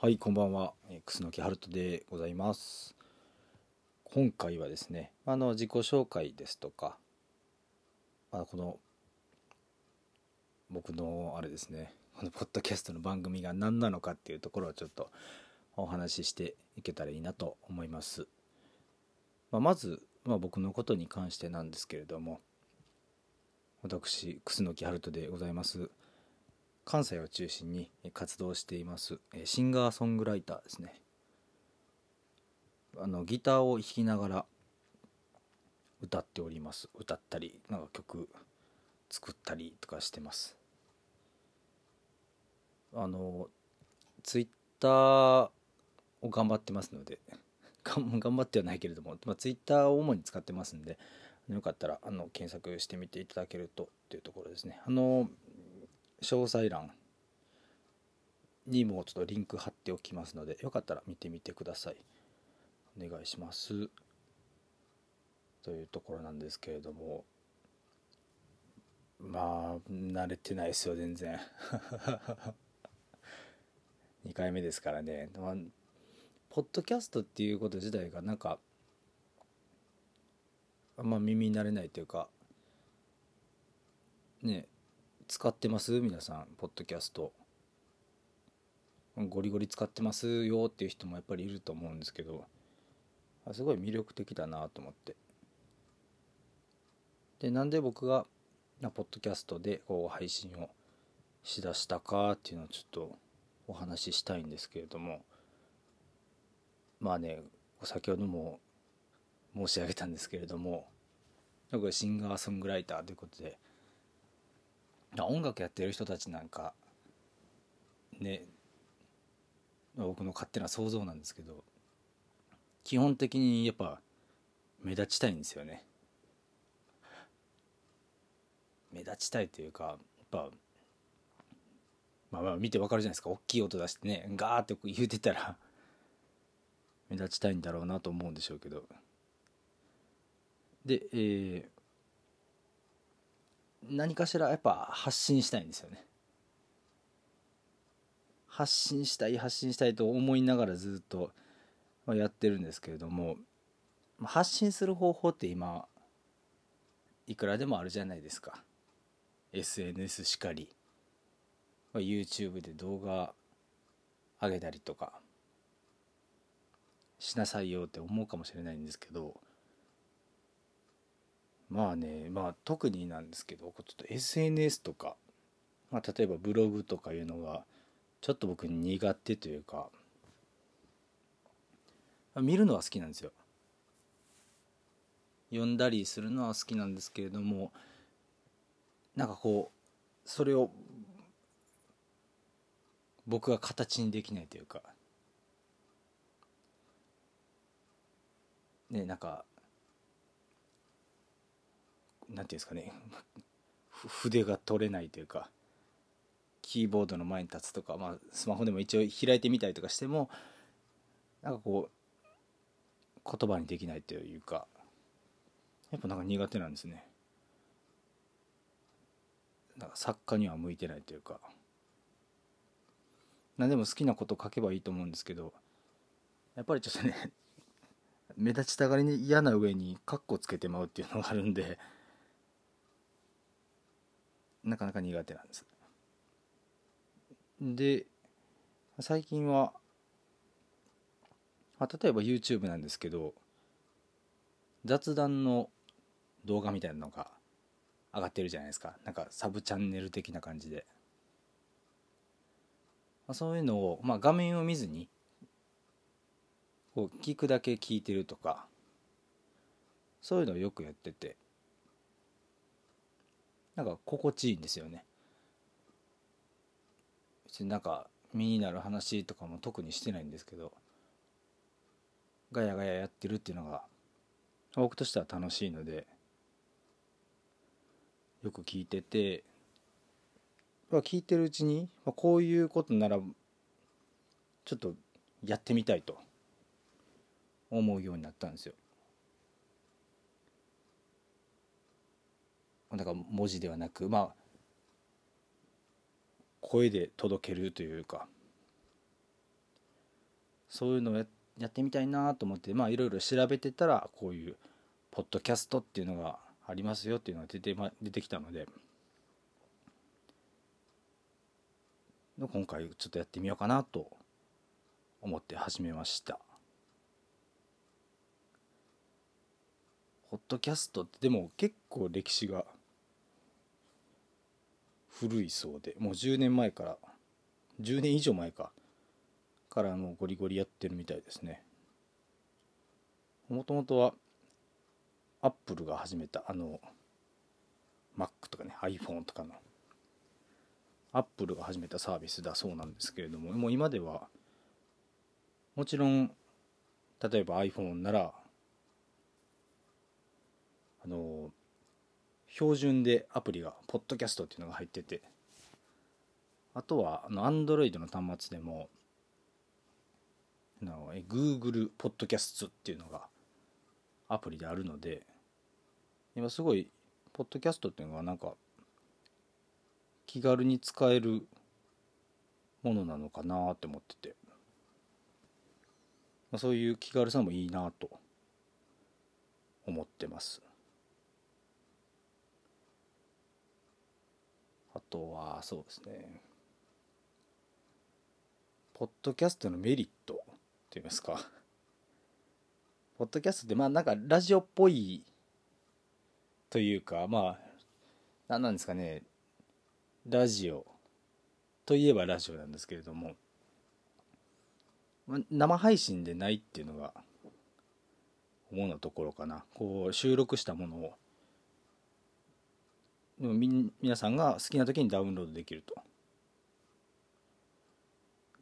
はい、こんばんは。楠木春人でございます。今回はですね、あの自己紹介ですとか、あこの僕のあれですね、このポッドキャストの番組が何なのかっていうところをちょっとお話ししていけたらいいなと思います。まあ、まず、まあ、僕のことに関してなんですけれども、私、楠木春人でございます。関西を中心に活動しています。えシンガーソングライターですね。あのギターを弾きながら歌っております。歌ったりなんか曲作ったりとかしてます。あのツイッターを頑張ってますので 頑張ってはないけれども、まあ、ツイッターを主に使ってますんでよかったらあの検索してみていただけるとっていうところですね。あの詳細欄にもちょっとリンク貼っておきますのでよかったら見てみてください。お願いします。というところなんですけれども。まあ慣れてないですよ全然。2回目ですからね、まあ、ポッドキャストっていうこと自体がなんかあんま耳慣れないというかね使ってます？皆さんポッドキャスト。ゴリゴリ使ってますよっていう人もやっぱりいると思うんですけどすごい魅力的だなと思って。でなんで僕がポッドキャストでこう配信をしだしたかっていうのをちょっとお話ししたいんですけれどもまあね先ほども申し上げたんですけれどもシンガーソングライターということで音楽やってる人たちなんかね僕の勝手な想像なんですけど基本的にやっぱ目立ちたいんですよね。目立ちたいというかやっぱまあまあ見てわかるじゃないですか。大きい音出してねガーって言うてたら目立ちたいんだろうなと思うんでしょうけど。で、えー何かしらやっぱ発信したいんですよね。発信したい発信したいと思いながらずっとやってるんですけれども発信する方法って今いくらでもあるじゃないですか。SNS しかり。YouTube で動画上げたりとかしなさいよって思うかもしれないんですけどまあねまあ特になんですけどちょっと SNS とか、まあ、例えばブログとかいうのがちょっと僕苦手というか見るのは好きなんですよ。読んだりするのは好きなんですけれどもなんかこうそれを僕が形にできないというか。ねなんかなんていうんですかね。筆が取れないというかキーボードの前に立つとか、まあ、スマホでも一応開いてみたりとかしてもなんかこう言葉にできないというかやっぱなんか苦手なんですね。なんか作家には向いてないというか。何でも好きなこと書けばいいと思うんですけどやっぱりちょっとね目立ちたがりに嫌な上にカッコつけてまうっていうのがあるんでなかなか苦手なんです。で最近は、まあ、例えば YouTube なんですけど雑談の動画みたいなのが上がってるじゃないですか。なんかサブチャンネル的な感じで、まあ、そういうのを、まあ、画面を見ずにこう聞くだけ聞いてるとかそういうのをよくやってて。なんか心地いいんですよね。別になんか身になる話とかも特にしてないんですけどガヤガヤやってるっていうのが僕としては楽しいのでよく聞いてて聞いてるうちにこういうことならちょっとやってみたいと思うようになったんですよ。なんか文字ではなくまあ声で届けるというか。そういうのをややってみたいなと思ってまあいろいろ調べてたらこういうポッドキャストっていうのがありますよっていうのが出て,、ま、出てきたので今回ちょっとやってみようかなと思って始めました。ポッドキャストってでも結構歴史が古いそうでもう10年前から10年以上前かからもうゴリゴリやってるみたいですね。もともとはアップルが始めたあの Mac とかね iPhone とかのアップルが始めたサービスだそうなんですけれどももう今ではもちろん例えば iPhone ならあの標準でアプリがポッドキャストっていうのが入ってて。あとはあの Android の端末でもの Google ポッドキャストっていうのがアプリであるので今すごいポッドキャストっていうのがなんか気軽に使えるものなのかなって思ってて、まあ、そういう気軽さもいいなと思ってます。あとはそうですね。ポッドキャストのメリットといいますか。ポッドキャストってまあなんかラジオっぽいというかまあ何なんですかね。ラジオといえばラジオなんですけれども。生配信でないっていうのが主なところかな。こう収録したものを皆さんが好きな時にダウンロードできると。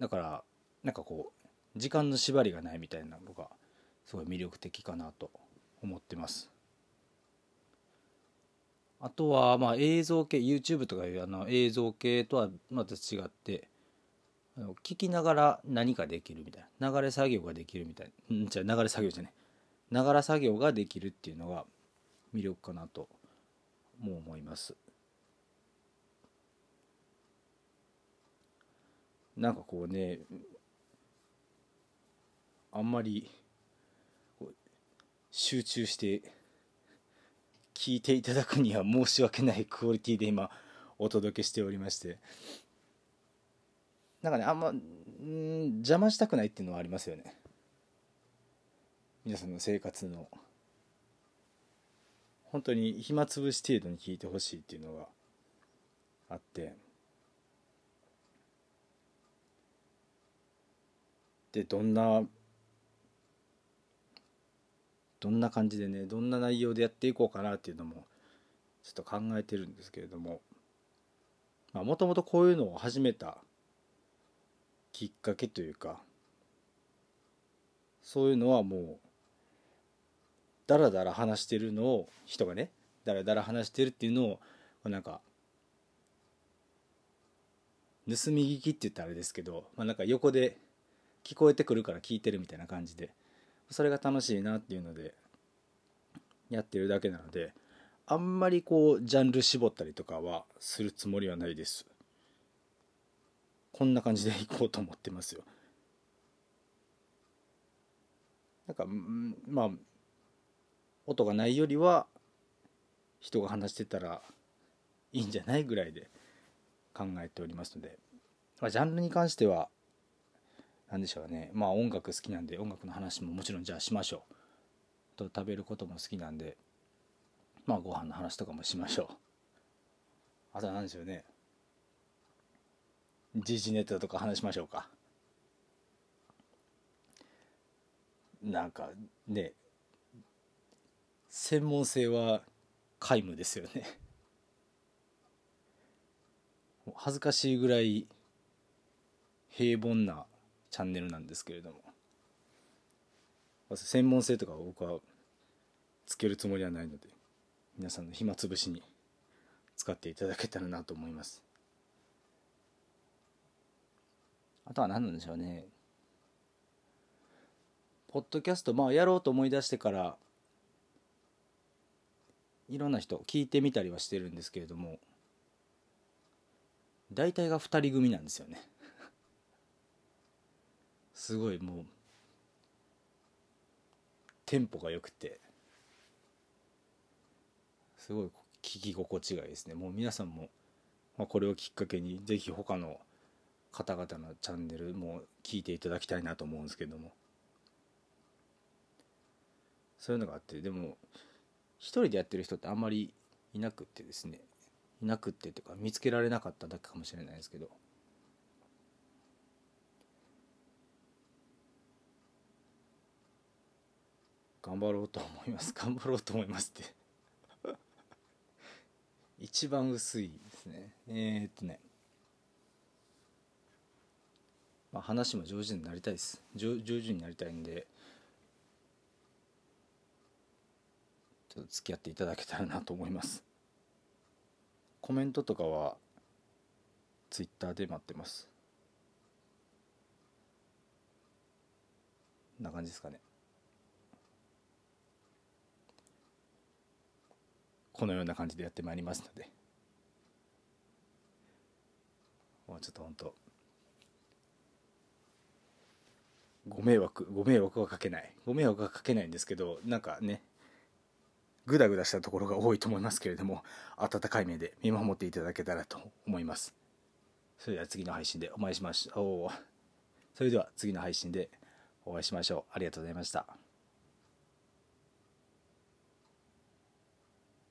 だからなんかこう時間の縛りがないみたいなのがすごい魅力的かなと思ってます。あとはまあ映像系 YouTube とかいうあの映像系とはまた違って聞きながら何かできるみたいな流れ作業ができるみたいなじゃ流れ作業じゃない。ながら作業ができるっていうのが魅力かなとも思います。なんかこうねあんまり集中して聞いていただくには申し訳ないクオリティで今お届けしておりまして。なんかねあんまん邪魔したくないっていうのはありますよね。皆さんの生活の本当に暇つぶし程度に聞いてほしいっていうのがあって。でどんなどんな感じでねどんな内容でやっていこうかなっていうのもちょっと考えてるんですけれども。もともとこういうのを始めたきっかけというかそういうのはもうだらだら話してるのを人がねだらだら話してるっていうのをなんか盗み聞きって言ったらあれですけど、まあ、なんか横で聞こえてくるから聞いてるみたいな感じでそれが楽しいなっていうのでやってるだけなのであんまりこうジャンル絞ったりとかはするつもりはないです。こんな感じでいこうと思ってますよ。なんかまあ音がないよりは人が話してたらいいんじゃないぐらいで考えておりますので、まあ、ジャンルに関しては何でしょうね。まあ音楽好きなんで音楽の話ももちろんじゃあしましょう。と食べることも好きなんでまあご飯の話とかもしましょう。あとは何でしょうね。時事ネタとか話しましょうか。なんかね専門性は皆無ですよね。恥ずかしいぐらい平凡なチャンネルなんですけれども。専門性とか僕はつけるつもりはないので皆さんの暇つぶしに使っていただけたらなと思います。あとは何なんでしょうね。ポッドキャストまあやろうと思い出してからいろんな人聞いてみたりはしてるんですけれども大体が2人組なんですよね。すごいもうテンポが良くてすごい聞き心地がいいですね。もう皆さんも、まあ、これをきっかけに是非他の方々のチャンネルも聞いていただきたいなと思うんですけども。そういうのがあってでも一人でやってる人ってあんまりいなくってですねいなくってっていうか見つけられなかっただけかもしれないですけど。頑張ろうと思います。頑張ろうと思いますって。一番薄いですね。えー、っとね。まあ話も上手になりたいです。上上手になりたいんで。ちょっと付き合っていただけたらなと思います。コメントとかはツイッターで待ってます。こんな感じですかね。このような感じでやってまいりますので。もうちょっと本当ご迷惑ご迷惑はかけない。ご迷惑はかけないんですけどなんかねグダグダしたところが多いと思いますけれども温かい目で見守っていただけたらと思います。それでは次の配信でお会いしましょう。それでは次の配信でお会いしましょう。ありがとうございました。